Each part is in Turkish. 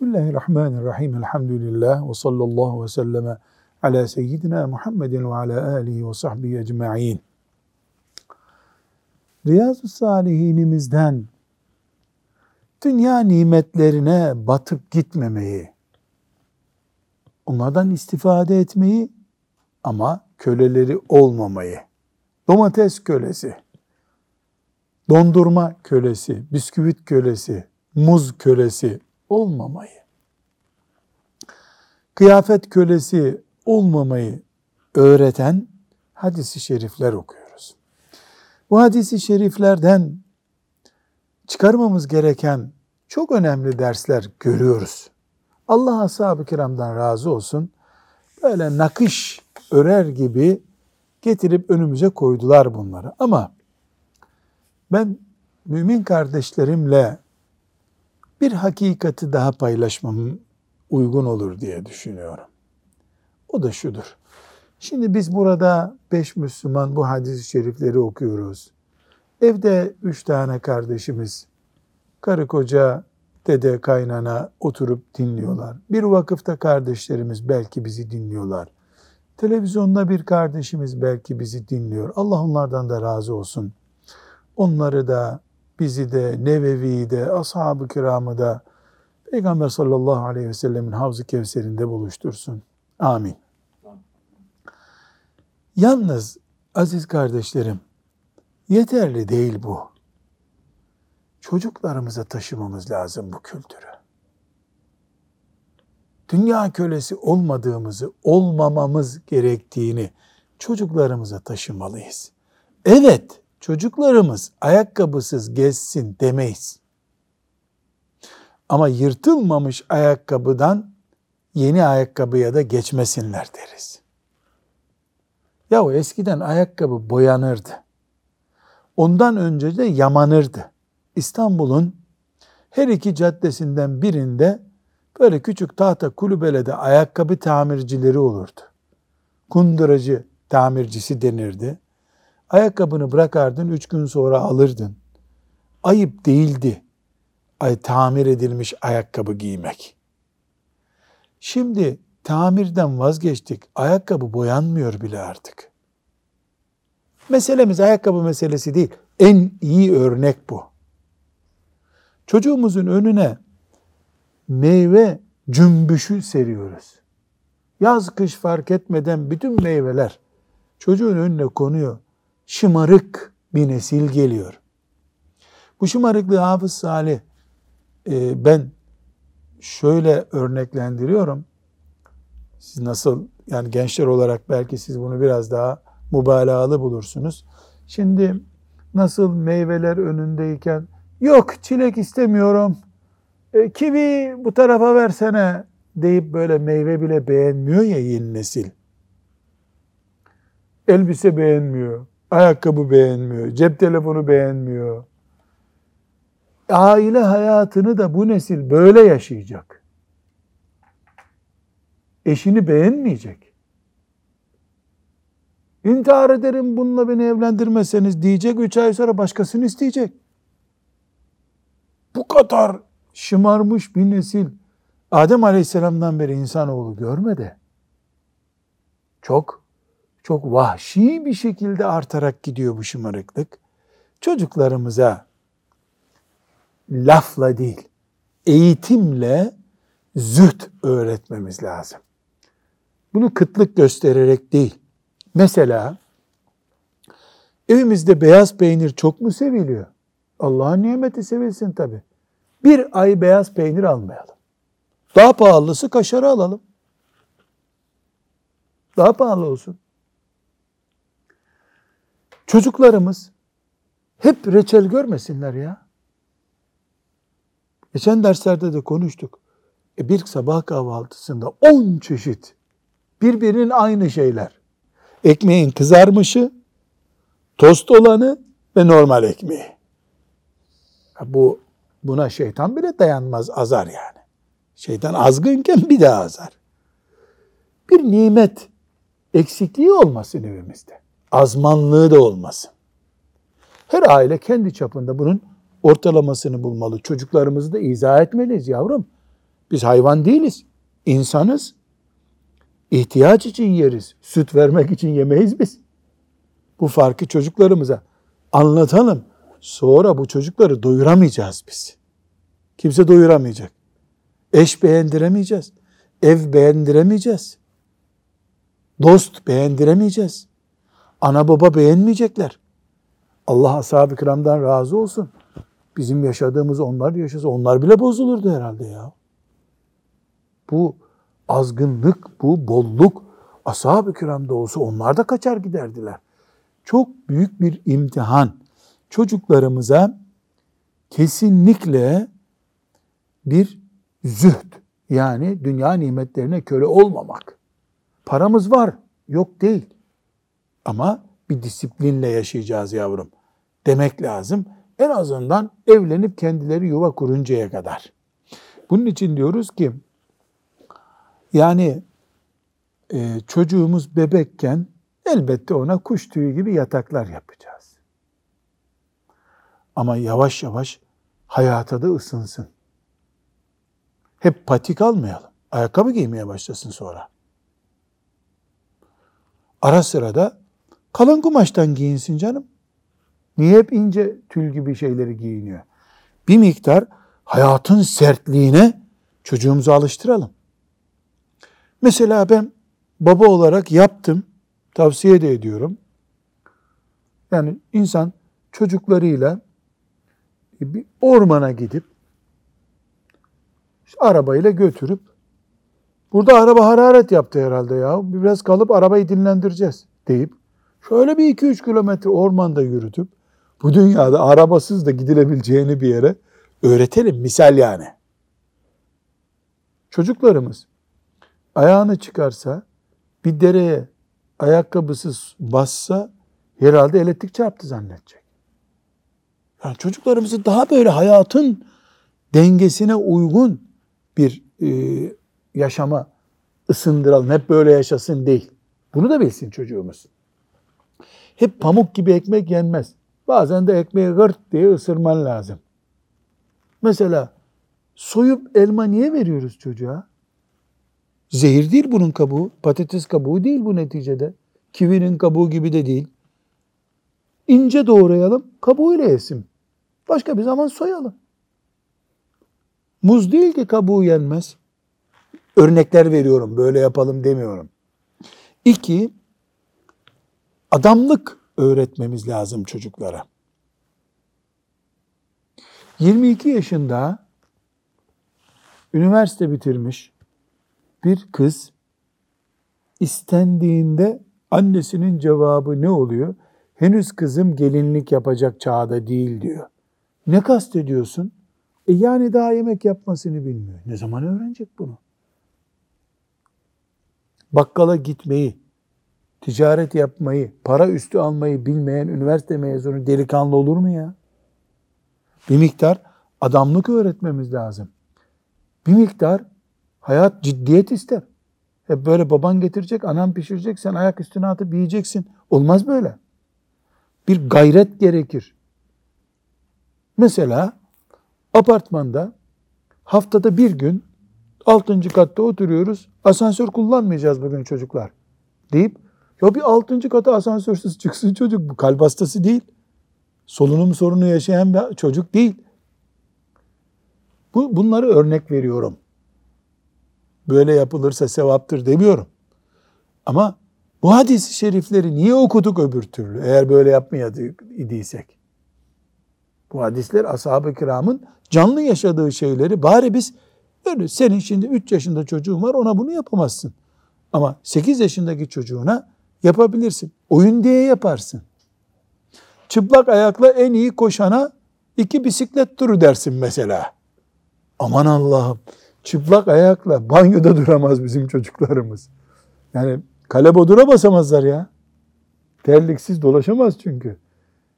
Bismillahirrahmanirrahim. Elhamdülillah ve sallallahu ve selleme ala seyyidina Muhammedin ve ala alihi ve sahbihi ecma'in. Riyazu Salihinimizden dünya nimetlerine batıp gitmemeyi, onlardan istifade etmeyi ama köleleri olmamayı, domates kölesi, dondurma kölesi, bisküvit kölesi, muz kölesi olmamayı, kıyafet kölesi olmamayı öğreten hadisi şerifler okuyoruz. Bu hadisi şeriflerden çıkarmamız gereken çok önemli dersler görüyoruz. Allah ashab-ı kiramdan razı olsun. Böyle nakış örer gibi getirip önümüze koydular bunları. Ama ben mümin kardeşlerimle bir hakikati daha paylaşmam uygun olur diye düşünüyorum. O da şudur. Şimdi biz burada beş Müslüman bu hadis-i şerifleri okuyoruz. Evde üç tane kardeşimiz, karı koca, dede, kaynana oturup dinliyorlar. Bir vakıfta kardeşlerimiz belki bizi dinliyorlar. Televizyonda bir kardeşimiz belki bizi dinliyor. Allah onlardan da razı olsun. Onları da bizi de, Nevevi'yi de, ashab-ı kiramı da Peygamber sallallahu aleyhi ve sellemin havz-ı kevserinde buluştursun. Amin. Yalnız aziz kardeşlerim, yeterli değil bu. Çocuklarımıza taşımamız lazım bu kültürü. Dünya kölesi olmadığımızı, olmamamız gerektiğini çocuklarımıza taşımalıyız. Evet, çocuklarımız ayakkabısız gezsin demeyiz. Ama yırtılmamış ayakkabıdan yeni ayakkabıya da geçmesinler deriz. Yahu eskiden ayakkabı boyanırdı. Ondan önce de yamanırdı. İstanbul'un her iki caddesinden birinde böyle küçük tahta kulübelede ayakkabı tamircileri olurdu. Kunduracı tamircisi denirdi. Ayakkabını bırakardın, üç gün sonra alırdın. Ayıp değildi ay, tamir edilmiş ayakkabı giymek. Şimdi tamirden vazgeçtik. Ayakkabı boyanmıyor bile artık. Meselemiz ayakkabı meselesi değil. En iyi örnek bu. Çocuğumuzun önüne meyve cümbüşü seriyoruz. Yaz kış fark etmeden bütün meyveler çocuğun önüne konuyor şımarık bir nesil geliyor. Bu şımarıklığı Hafız Salih e, ben şöyle örneklendiriyorum. Siz nasıl yani gençler olarak belki siz bunu biraz daha mübalağalı bulursunuz. Şimdi nasıl meyveler önündeyken yok çilek istemiyorum e, kivi bu tarafa versene deyip böyle meyve bile beğenmiyor ya yeni nesil. Elbise beğenmiyor ayakkabı beğenmiyor, cep telefonu beğenmiyor. Aile hayatını da bu nesil böyle yaşayacak. Eşini beğenmeyecek. İntihar ederim bununla beni evlendirmeseniz diyecek, üç ay sonra başkasını isteyecek. Bu kadar şımarmış bir nesil Adem Aleyhisselam'dan beri insanoğlu görmedi. Çok çok vahşi bir şekilde artarak gidiyor bu şımarıklık. Çocuklarımıza lafla değil, eğitimle züht öğretmemiz lazım. Bunu kıtlık göstererek değil. Mesela evimizde beyaz peynir çok mu seviliyor? Allah'ın nimeti sevilsin tabi. Bir ay beyaz peynir almayalım. Daha pahalısı kaşarı alalım. Daha pahalı olsun. Çocuklarımız hep reçel görmesinler ya. Geçen derslerde de konuştuk. E bir sabah kahvaltısında 10 çeşit birbirinin aynı şeyler. Ekmeğin kızarmışı, tost olanı ve normal ekmeği. Bu buna şeytan bile dayanmaz, azar yani. Şeytan azgınken bir daha azar. Bir nimet eksikliği olmasın evimizde azmanlığı da olmasın. Her aile kendi çapında bunun ortalamasını bulmalı. Çocuklarımızı da izah etmeliyiz yavrum. Biz hayvan değiliz. İnsanız. İhtiyaç için yeriz. Süt vermek için yemeyiz biz. Bu farkı çocuklarımıza anlatalım. Sonra bu çocukları doyuramayacağız biz. Kimse doyuramayacak. Eş beğendiremeyeceğiz. Ev beğendiremeyeceğiz. Dost beğendiremeyeceğiz. Ana baba beğenmeyecekler. Allah ashab-ı kiramdan razı olsun. Bizim yaşadığımız onlar yaşasa onlar bile bozulurdu herhalde ya. Bu azgınlık, bu bolluk ashab-ı kiramda olsa onlar da kaçar giderdiler. Çok büyük bir imtihan. Çocuklarımıza kesinlikle bir zühd yani dünya nimetlerine köle olmamak. Paramız var, yok değil. Ama bir disiplinle yaşayacağız yavrum demek lazım. En azından evlenip kendileri yuva kuruncaya kadar. Bunun için diyoruz ki yani e, çocuğumuz bebekken elbette ona kuş tüyü gibi yataklar yapacağız. Ama yavaş yavaş hayata da ısınsın. Hep patik almayalım. Ayakkabı giymeye başlasın sonra. Ara sıra da kalın kumaştan giyinsin canım. Niye hep ince tül gibi şeyleri giyiniyor? Bir miktar hayatın sertliğine çocuğumuzu alıştıralım. Mesela ben baba olarak yaptım, tavsiye de ediyorum. Yani insan çocuklarıyla bir ormana gidip işte arabayla götürüp burada araba hararet yaptı herhalde ya. Biraz kalıp arabayı dinlendireceğiz deyip şöyle bir iki üç kilometre ormanda yürütüp bu dünyada arabasız da gidilebileceğini bir yere öğretelim. Misal yani. Çocuklarımız ayağını çıkarsa bir dereye ayakkabısız bassa herhalde elektrik çarptı zannedecek. Yani çocuklarımızı daha böyle hayatın dengesine uygun bir e, yaşama ısındıralım. Hep böyle yaşasın değil. Bunu da bilsin çocuğumuz. Hep pamuk gibi ekmek yenmez. Bazen de ekmeği gırt diye ısırman lazım. Mesela soyup elma niye veriyoruz çocuğa? Zehir değil bunun kabuğu. Patates kabuğu değil bu neticede. Kivinin kabuğu gibi de değil. İnce doğrayalım, kabuğuyla yesin. Başka bir zaman soyalım. Muz değil ki kabuğu yenmez. Örnekler veriyorum, böyle yapalım demiyorum. İki, adamlık öğretmemiz lazım çocuklara. 22 yaşında üniversite bitirmiş bir kız istendiğinde annesinin cevabı ne oluyor? Henüz kızım gelinlik yapacak çağda değil diyor. Ne kastediyorsun? E yani daha yemek yapmasını bilmiyor. Ne zaman öğrenecek bunu? Bakkala gitmeyi, ticaret yapmayı, para üstü almayı bilmeyen üniversite mezunu delikanlı olur mu ya? Bir miktar adamlık öğretmemiz lazım. Bir miktar hayat ciddiyet ister. Hep böyle baban getirecek, anan pişirecek, sen ayak üstüne atıp yiyeceksin. Olmaz böyle. Bir gayret gerekir. Mesela apartmanda haftada bir gün altıncı katta oturuyoruz. Asansör kullanmayacağız bugün çocuklar deyip ya bir altıncı kata asansörsüz çıksın çocuk. Bu kalp hastası değil. Solunum sorunu yaşayan bir çocuk değil. Bu, bunları örnek veriyorum. Böyle yapılırsa sevaptır demiyorum. Ama bu hadis-i şerifleri niye okuduk öbür türlü eğer böyle yapmayadiysek? Bu hadisler ashab-ı kiramın canlı yaşadığı şeyleri bari biz öyle senin şimdi 3 yaşında çocuğun var ona bunu yapamazsın. Ama 8 yaşındaki çocuğuna Yapabilirsin. Oyun diye yaparsın. Çıplak ayakla en iyi koşana iki bisiklet turu dersin mesela. Aman Allah'ım. Çıplak ayakla banyoda duramaz bizim çocuklarımız. Yani kalebodura basamazlar ya. Terliksiz dolaşamaz çünkü.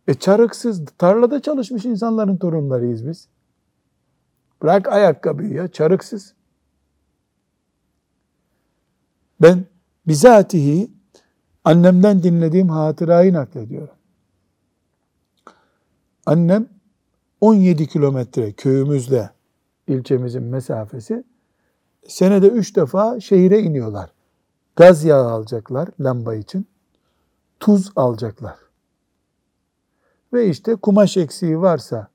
E çarıksız, tarlada çalışmış insanların torunlarıyız biz. Bırak ayakkabıyı ya, çarıksız. Ben bizatihi Annemden dinlediğim hatırayı naklediyorum. Annem 17 kilometre köyümüzle ilçemizin mesafesi senede üç defa şehire iniyorlar. Gaz yağı alacaklar lamba için. Tuz alacaklar. Ve işte kumaş eksiği varsa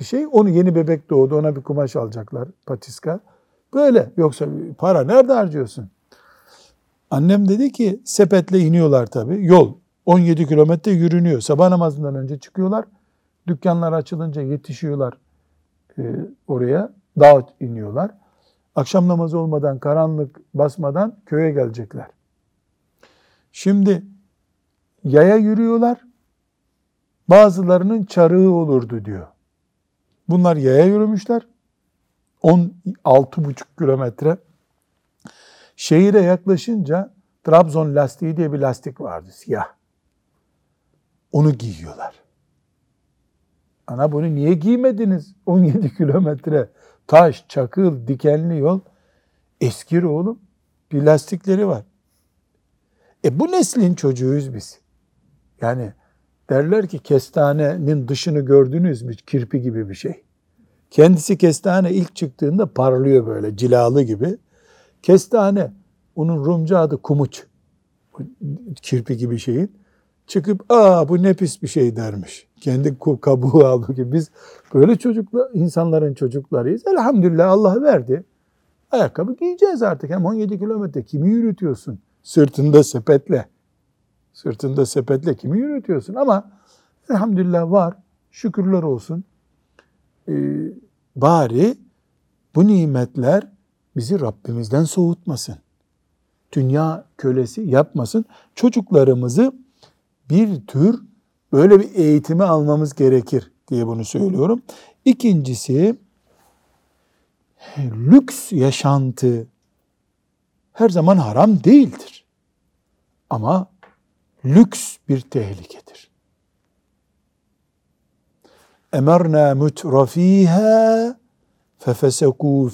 bir şey onu yeni bebek doğdu ona bir kumaş alacaklar patiska. Böyle yoksa para nerede harcıyorsun? Annem dedi ki sepetle iniyorlar tabii. Yol 17 kilometre yürünüyor. Sabah namazından önce çıkıyorlar. Dükkanlar açılınca yetişiyorlar e, oraya. Dağ iniyorlar. Akşam namazı olmadan, karanlık basmadan köye gelecekler. Şimdi yaya yürüyorlar. Bazılarının çarığı olurdu diyor. Bunlar yaya yürümüşler. 16,5 kilometre. Şehire yaklaşınca Trabzon lastiği diye bir lastik vardı siyah. Onu giyiyorlar. Ana bunu niye giymediniz? 17 kilometre taş, çakıl, dikenli yol. Eskir oğlum. Bir lastikleri var. E bu neslin çocuğuyuz biz. Yani derler ki kestanenin dışını gördünüz mü? Kirpi gibi bir şey. Kendisi kestane ilk çıktığında parlıyor böyle cilalı gibi. Kestane, onun Rumca adı kumuç. Kirpi gibi şeyin. Çıkıp aa bu ne pis bir şey dermiş. Kendi kabuğu aldı ki biz böyle çocuklar, insanların çocuklarıyız. Elhamdülillah Allah verdi. Ayakkabı giyeceğiz artık. Hem 17 kilometre kimi yürütüyorsun? Sırtında sepetle. Sırtında sepetle kimi yürütüyorsun? Ama elhamdülillah var. Şükürler olsun. Ee, bari bu nimetler bizi Rabbimizden soğutmasın. Dünya kölesi yapmasın. Çocuklarımızı bir tür böyle bir eğitimi almamız gerekir diye bunu söylüyorum. İkincisi lüks yaşantı her zaman haram değildir. Ama lüks bir tehlikedir. Emerna mutrafiha fefesekû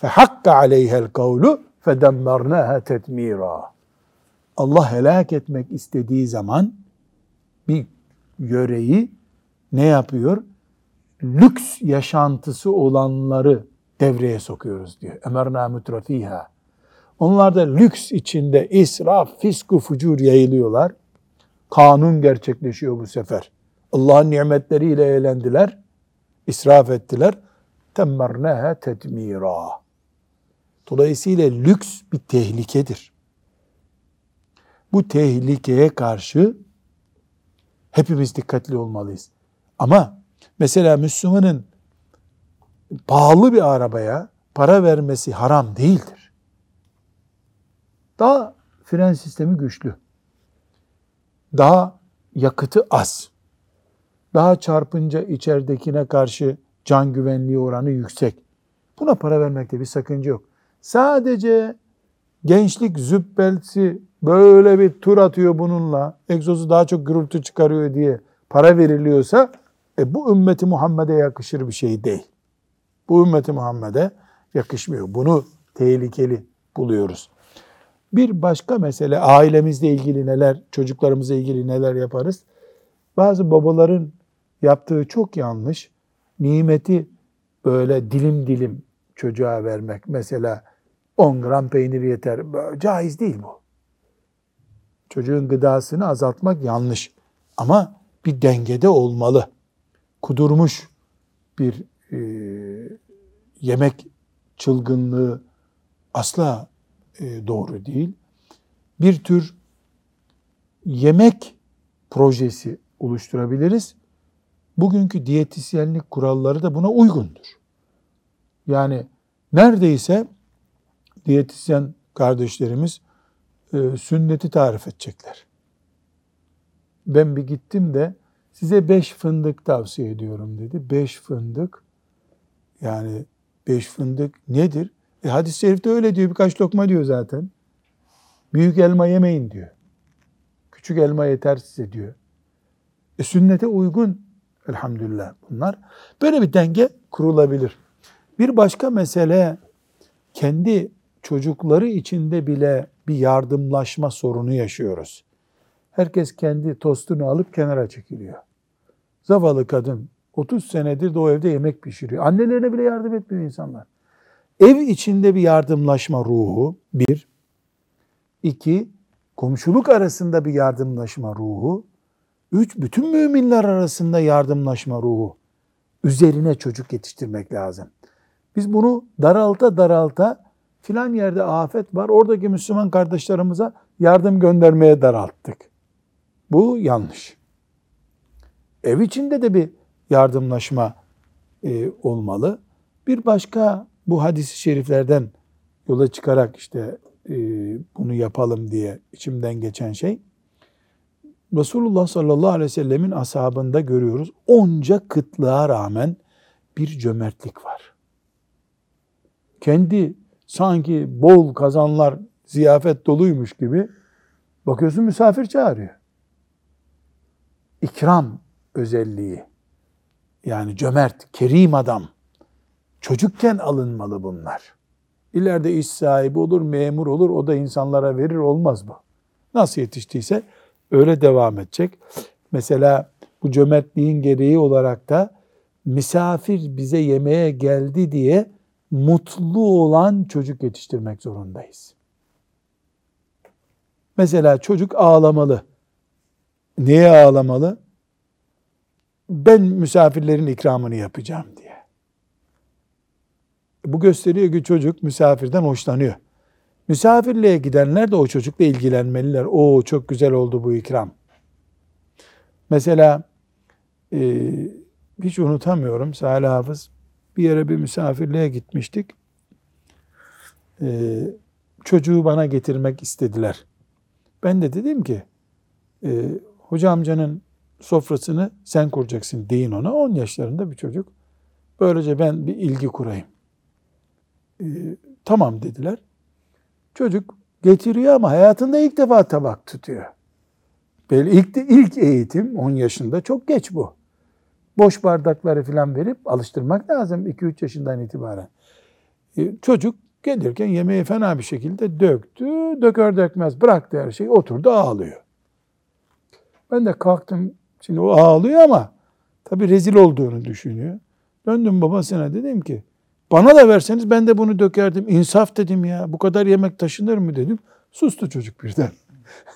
fîhâ fehakka aleyhel kavlu fedemmernaha tetmira. Allah helak etmek istediği zaman bir yöreyi ne yapıyor? Lüks yaşantısı olanları devreye sokuyoruz diyor. Emerna mutrafiha. Onlar da lüks içinde israf, fisku, fucur yayılıyorlar. Kanun gerçekleşiyor bu sefer. Allah'ın nimetleriyle eğlendiler, israf ettiler. Temmerneha tetmira. Dolayısıyla lüks bir tehlikedir. Bu tehlikeye karşı hepimiz dikkatli olmalıyız. Ama mesela Müslümanın pahalı bir arabaya para vermesi haram değildir. Daha fren sistemi güçlü. Daha yakıtı az. Daha çarpınca içeridekine karşı can güvenliği oranı yüksek. Buna para vermekte bir sakınca yok. Sadece gençlik züppelsi böyle bir tur atıyor bununla, egzozu daha çok gürültü çıkarıyor diye para veriliyorsa e, bu ümmeti Muhammed'e yakışır bir şey değil. Bu ümmeti Muhammed'e yakışmıyor. Bunu tehlikeli buluyoruz. Bir başka mesele ailemizle ilgili neler, çocuklarımızla ilgili neler yaparız? Bazı babaların yaptığı çok yanlış. Nimeti böyle dilim dilim çocuğa vermek. Mesela 10 gram peynir yeter. Caiz değil bu. Çocuğun gıdasını azaltmak yanlış. Ama bir dengede olmalı. Kudurmuş bir e, yemek çılgınlığı asla e, doğru değil. Bir tür yemek projesi oluşturabiliriz. Bugünkü diyetisyenlik kuralları da buna uygundur. Yani neredeyse diyetisyen kardeşlerimiz e, sünneti tarif edecekler. Ben bir gittim de size beş fındık tavsiye ediyorum dedi. Beş fındık yani beş fındık nedir? E, hadis-i şerifte öyle diyor birkaç lokma diyor zaten. Büyük elma yemeyin diyor. Küçük elma yeter size diyor. E, sünnete uygun elhamdülillah bunlar. Böyle bir denge kurulabilir. Bir başka mesele kendi çocukları içinde bile bir yardımlaşma sorunu yaşıyoruz. Herkes kendi tostunu alıp kenara çekiliyor. Zavallı kadın 30 senedir de o evde yemek pişiriyor. Annelerine bile yardım etmiyor insanlar. Ev içinde bir yardımlaşma ruhu bir. iki komşuluk arasında bir yardımlaşma ruhu. Üç, bütün müminler arasında yardımlaşma ruhu. Üzerine çocuk yetiştirmek lazım. Biz bunu daralta daralta filan yerde afet var. Oradaki Müslüman kardeşlerimize yardım göndermeye daralttık. Bu yanlış. Ev içinde de bir yardımlaşma e, olmalı. Bir başka bu hadisi şeriflerden yola çıkarak işte e, bunu yapalım diye içimden geçen şey Resulullah sallallahu aleyhi ve sellemin ashabında görüyoruz. Onca kıtlığa rağmen bir cömertlik var. Kendi sanki bol kazanlar ziyafet doluymuş gibi bakıyorsun misafir çağırıyor. İkram özelliği. Yani cömert, kerim adam. Çocukken alınmalı bunlar. İleride iş sahibi olur, memur olur, o da insanlara verir olmaz bu. Nasıl yetiştiyse öyle devam edecek. Mesela bu cömertliğin gereği olarak da misafir bize yemeğe geldi diye mutlu olan çocuk yetiştirmek zorundayız. Mesela çocuk ağlamalı. Niye ağlamalı? Ben misafirlerin ikramını yapacağım diye. Bu gösteriyor ki çocuk misafirden hoşlanıyor. Misafirliğe gidenler de o çocukla ilgilenmeliler. O çok güzel oldu bu ikram. Mesela e, hiç unutamıyorum Salih Hafız bir yere bir misafirliğe gitmiştik. E, çocuğu bana getirmek istediler. Ben de dedim ki e, hoca amcanın sofrasını sen kuracaksın deyin ona. 10 yaşlarında bir çocuk. Böylece ben bir ilgi kurayım. E, tamam dediler. Çocuk getiriyor ama hayatında ilk defa tabak tutuyor. Böyle ilk, ilk eğitim 10 yaşında çok geç bu. Boş bardakları falan verip alıştırmak lazım 2-3 yaşından itibaren. E, çocuk gelirken yemeği fena bir şekilde döktü. Döker dökmez bıraktı her şeyi oturdu ağlıyor. Ben de kalktım şimdi o ağlıyor ama tabii rezil olduğunu düşünüyor. Döndüm babasına dedim ki bana da verseniz ben de bunu dökerdim. İnsaf dedim ya. Bu kadar yemek taşınır mı dedim. Sustu çocuk birden.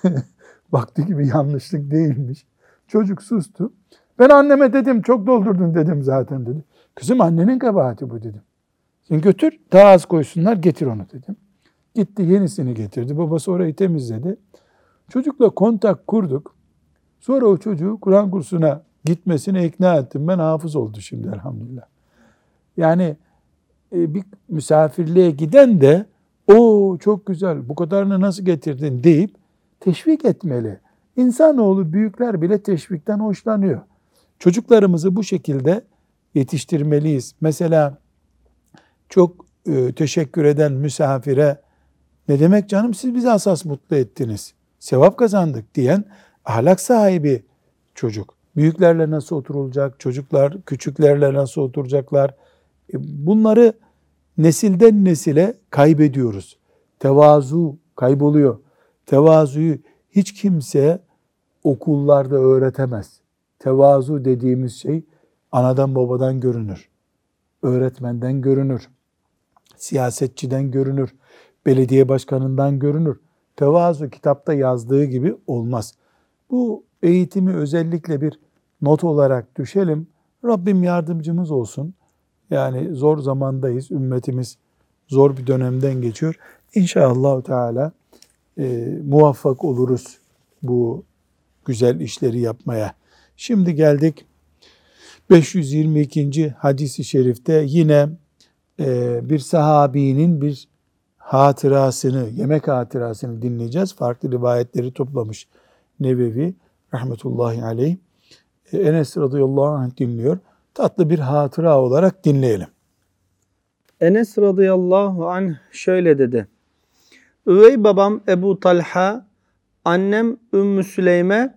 Baktı gibi yanlışlık değilmiş. Çocuk sustu. Ben anneme dedim çok doldurdun dedim zaten dedi. Kızım annenin kabahati bu dedim. Sen götür daha az koysunlar getir onu dedim. Gitti yenisini getirdi. Babası orayı temizledi. Çocukla kontak kurduk. Sonra o çocuğu Kur'an kursuna gitmesine ikna ettim. Ben hafız oldu şimdi elhamdülillah. Yani e, bir misafirliğe giden de o çok güzel bu kadarını nasıl getirdin deyip teşvik etmeli. İnsanoğlu büyükler bile teşvikten hoşlanıyor. Çocuklarımızı bu şekilde yetiştirmeliyiz. Mesela çok e, teşekkür eden misafire ne demek canım siz bizi asas mutlu ettiniz. Sevap kazandık diyen ahlak sahibi çocuk. Büyüklerle nasıl oturulacak, çocuklar küçüklerle nasıl oturacaklar. E, bunları nesilden nesile kaybediyoruz. Tevazu kayboluyor. Tevazuyu hiç kimse okullarda öğretemez. Tevazu dediğimiz şey anadan babadan görünür. Öğretmenden görünür. Siyasetçiden görünür. Belediye başkanından görünür. Tevazu kitapta yazdığı gibi olmaz. Bu eğitimi özellikle bir not olarak düşelim. Rabbim yardımcımız olsun. Yani zor zamandayız. Ümmetimiz zor bir dönemden geçiyor. İnşallah Teala e, muvaffak oluruz bu güzel işleri yapmaya. Şimdi geldik 522. hadisi şerifte yine e, bir sahabinin bir hatırasını, yemek hatırasını dinleyeceğiz. Farklı rivayetleri toplamış Nevevi rahmetullahi aleyh. E, Enes radıyallahu anh dinliyor tatlı bir hatıra olarak dinleyelim. Enes radıyallahu anh şöyle dedi. Üvey babam Ebu Talha, annem Ümmü Süleyme,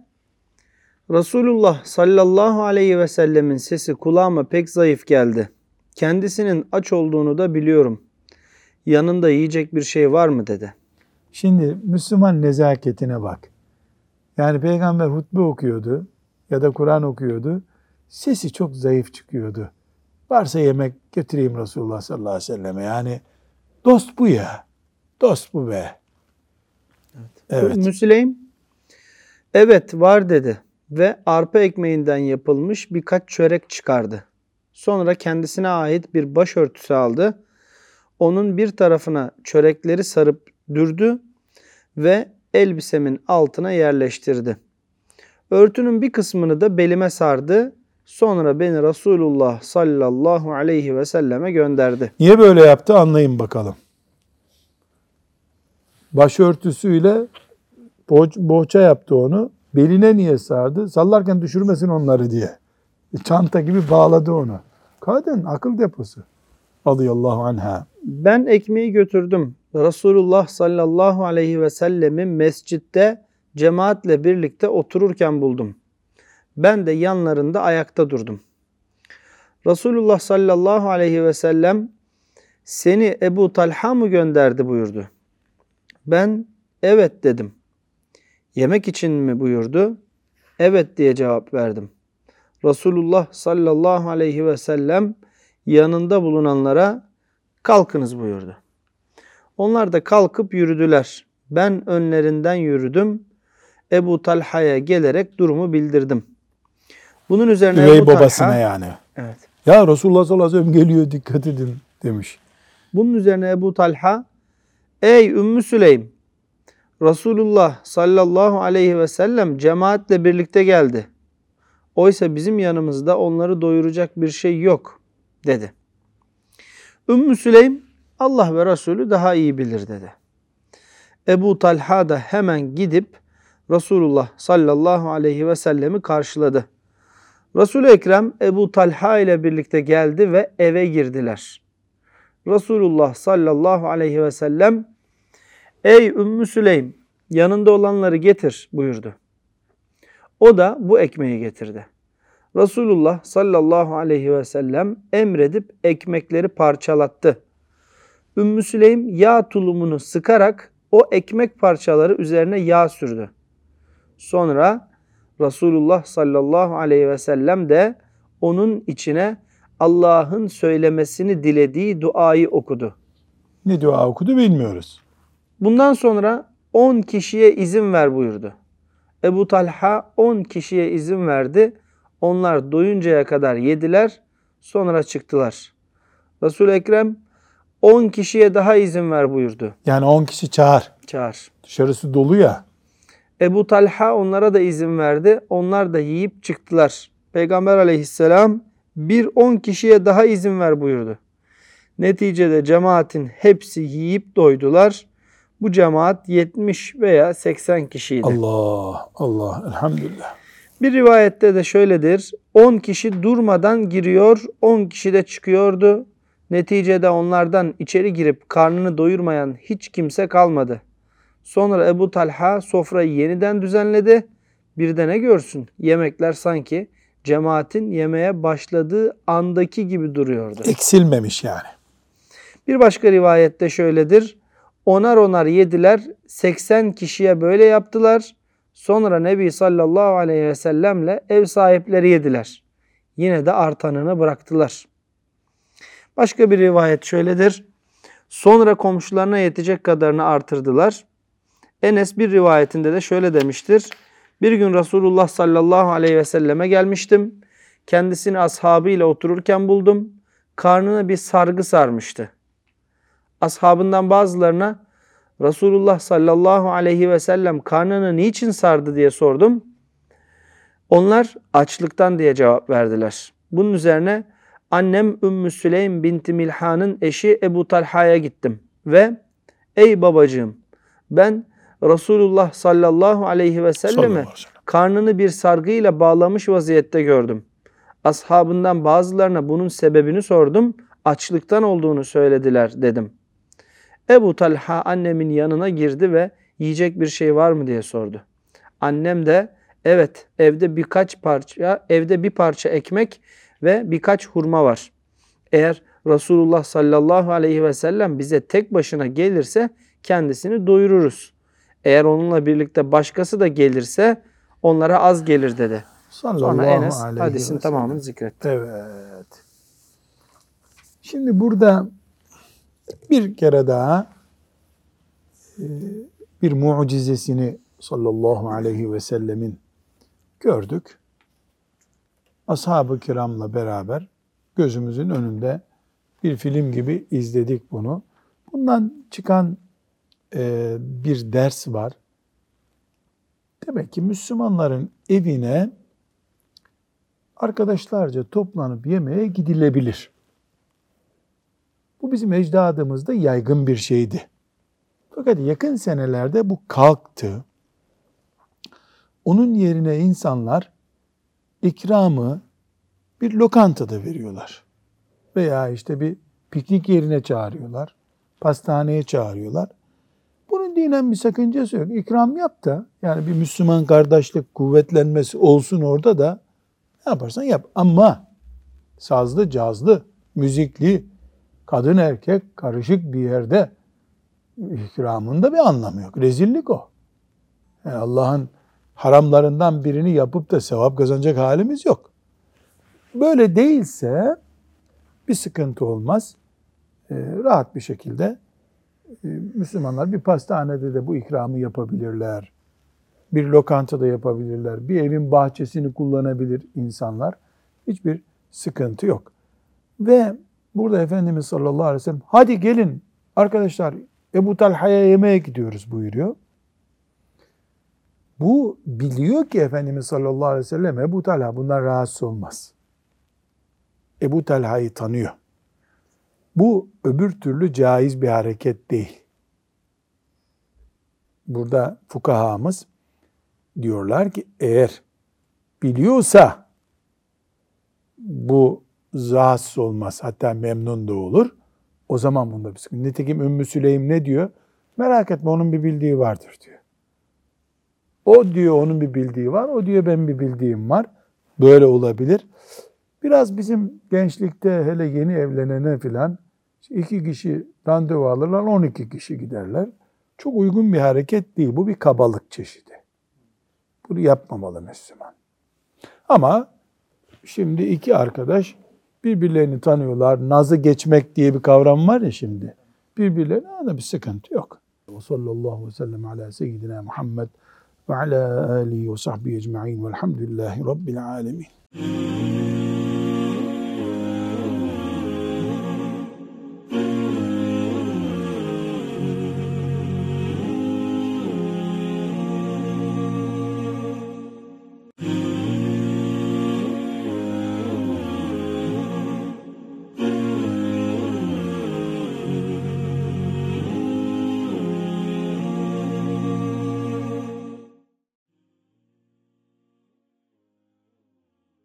Resulullah sallallahu aleyhi ve sellemin sesi kulağıma pek zayıf geldi. Kendisinin aç olduğunu da biliyorum. Yanında yiyecek bir şey var mı dedi. Şimdi Müslüman nezaketine bak. Yani peygamber hutbe okuyordu ya da Kur'an okuyordu sesi çok zayıf çıkıyordu. Varsa yemek götüreyim Resulullah sallallahu aleyhi ve selleme. Yani Dost bu ya. Dost bu be. Evet. Ümmü Süleym evet var dedi ve arpa ekmeğinden yapılmış birkaç çörek çıkardı. Sonra kendisine ait bir başörtüsü aldı. Onun bir tarafına çörekleri sarıp dürdü ve elbisemin altına yerleştirdi. Örtünün bir kısmını da belime sardı. Sonra beni Resulullah sallallahu aleyhi ve selleme gönderdi. Niye böyle yaptı anlayın bakalım. Başörtüsüyle boğ- boğça yaptı onu. Beline niye sardı? Sallarken düşürmesin onları diye. Çanta gibi bağladı onu. Kadın akıl deposu. Radıyallahu anha. Ben ekmeği götürdüm. Resulullah sallallahu aleyhi ve sellemi mescitte cemaatle birlikte otururken buldum. Ben de yanlarında ayakta durdum. Resulullah sallallahu aleyhi ve sellem seni Ebu Talha mı gönderdi buyurdu. Ben evet dedim. Yemek için mi buyurdu? Evet diye cevap verdim. Resulullah sallallahu aleyhi ve sellem yanında bulunanlara kalkınız buyurdu. Onlar da kalkıp yürüdüler. Ben önlerinden yürüdüm. Ebu Talha'ya gelerek durumu bildirdim. Bunun üzerine Üvey Ebu babasına Talha, yani. evet. Ya Resulullah sallallahu aleyhi ve sellem geliyor dikkat edin demiş. Bunun üzerine Ebu Talha, ey Ümmü Süleym, Resulullah sallallahu aleyhi ve sellem cemaatle birlikte geldi. Oysa bizim yanımızda onları doyuracak bir şey yok dedi. Ümmü Süleym, Allah ve Resulü daha iyi bilir dedi. Ebu Talha da hemen gidip Resulullah sallallahu aleyhi ve sellemi karşıladı. Resul-i Ekrem Ebu Talha ile birlikte geldi ve eve girdiler. Resulullah sallallahu aleyhi ve sellem Ey Ümmü Süleym yanında olanları getir buyurdu. O da bu ekmeği getirdi. Resulullah sallallahu aleyhi ve sellem emredip ekmekleri parçalattı. Ümmü Süleym yağ tulumunu sıkarak o ekmek parçaları üzerine yağ sürdü. Sonra Resulullah sallallahu aleyhi ve sellem de onun içine Allah'ın söylemesini dilediği duayı okudu. Ne dua okudu bilmiyoruz. Bundan sonra 10 kişiye izin ver buyurdu. Ebu Talha 10 kişiye izin verdi. Onlar doyuncaya kadar yediler. Sonra çıktılar. Resul-i Ekrem 10 kişiye daha izin ver buyurdu. Yani 10 kişi çağır. Çağır. Dışarısı dolu ya. Ebu Talha onlara da izin verdi. Onlar da yiyip çıktılar. Peygamber aleyhisselam bir 10 kişiye daha izin ver buyurdu. Neticede cemaatin hepsi yiyip doydular. Bu cemaat 70 veya 80 kişiydi. Allah Allah elhamdülillah. Bir rivayette de şöyledir. 10 kişi durmadan giriyor, 10 kişi de çıkıyordu. Neticede onlardan içeri girip karnını doyurmayan hiç kimse kalmadı. Sonra Ebu Talha sofrayı yeniden düzenledi. Bir de ne görsün? Yemekler sanki cemaatin yemeye başladığı andaki gibi duruyordu. Eksilmemiş yani. Bir başka rivayette şöyledir. Onar onar yediler. 80 kişiye böyle yaptılar. Sonra Nebi sallallahu aleyhi ve sellemle ev sahipleri yediler. Yine de artanını bıraktılar. Başka bir rivayet şöyledir. Sonra komşularına yetecek kadarını artırdılar. Enes bir rivayetinde de şöyle demiştir. Bir gün Resulullah sallallahu aleyhi ve selleme gelmiştim. Kendisini ashabıyla otururken buldum. Karnına bir sargı sarmıştı. Ashabından bazılarına Resulullah sallallahu aleyhi ve sellem karnını niçin sardı diye sordum. Onlar açlıktan diye cevap verdiler. Bunun üzerine annem Ümmü Süleym binti Milhan'ın eşi Ebu Talha'ya gittim ve ey babacığım ben Resulullah sallallahu aleyhi ve selleme karnını bir sargıyla bağlamış vaziyette gördüm. Ashabından bazılarına bunun sebebini sordum. Açlıktan olduğunu söylediler dedim. Ebu Talha annemin yanına girdi ve yiyecek bir şey var mı diye sordu. Annem de evet evde birkaç parça, evde bir parça ekmek ve birkaç hurma var. Eğer Resulullah sallallahu aleyhi ve sellem bize tek başına gelirse kendisini doyururuz. Eğer onunla birlikte başkası da gelirse onlara az gelir dedi. Sallallahu Sonra Enes hadisin tamamını zikretti. Evet. Şimdi burada Bir kere daha e, bir mucizesini sallallahu aleyhi ve sellemin gördük. Ashab-ı kiramla beraber gözümüzün önünde bir film gibi izledik bunu. Bundan çıkan e, bir ders var. Demek ki Müslümanların evine arkadaşlarca toplanıp yemeğe gidilebilir. Bu bizim ecdadımızda yaygın bir şeydi. Fakat yakın senelerde bu kalktı. Onun yerine insanlar ikramı bir lokantada veriyorlar. Veya işte bir piknik yerine çağırıyorlar. Pastaneye çağırıyorlar. Bunun dinen bir sakıncası yok. İkram yap da yani bir Müslüman kardeşlik kuvvetlenmesi olsun orada da ne yaparsan yap. Ama sazlı, cazlı, müzikli, kadın erkek karışık bir yerde ikramında bir anlamı yok. Rezillik o. Yani Allah'ın haramlarından birini yapıp da sevap kazanacak halimiz yok. Böyle değilse bir sıkıntı olmaz. Ee, rahat bir şekilde e, Müslümanlar bir pastanede de bu ikramı yapabilirler. Bir lokantada yapabilirler. Bir evin bahçesini kullanabilir insanlar. Hiçbir sıkıntı yok. Ve burada Efendimiz sallallahu aleyhi ve sellem hadi gelin arkadaşlar Ebu Talha'ya yemeğe gidiyoruz buyuruyor. Bu biliyor ki Efendimiz sallallahu aleyhi ve sellem Ebu Talha bundan rahatsız olmaz. Ebu Talha'yı tanıyor. Bu öbür türlü caiz bir hareket değil. Burada fukahamız diyorlar ki eğer biliyorsa bu rahatsız olmaz hatta memnun da olur. O zaman bunda bir sıkıntı. Nitekim Ümmü Süleym ne diyor? Merak etme onun bir bildiği vardır diyor. O diyor onun bir bildiği var. O diyor benim bir bildiğim var. Böyle olabilir. Biraz bizim gençlikte hele yeni evlenene filan iki kişi randevu alırlar 12 kişi giderler. Çok uygun bir hareket değil. Bu bir kabalık çeşidi. Bunu yapmamalı Müslüman. Ama şimdi iki arkadaş birbirlerini tanıyorlar. Nazı geçmek diye bir kavram var ya şimdi. Birbirlerine da bir sıkıntı yok. Ve sallallahu aleyhi ve sellem ala seyyidina Muhammed ve ala alihi ve sahbihi ecma'in velhamdülillahi rabbil alemin.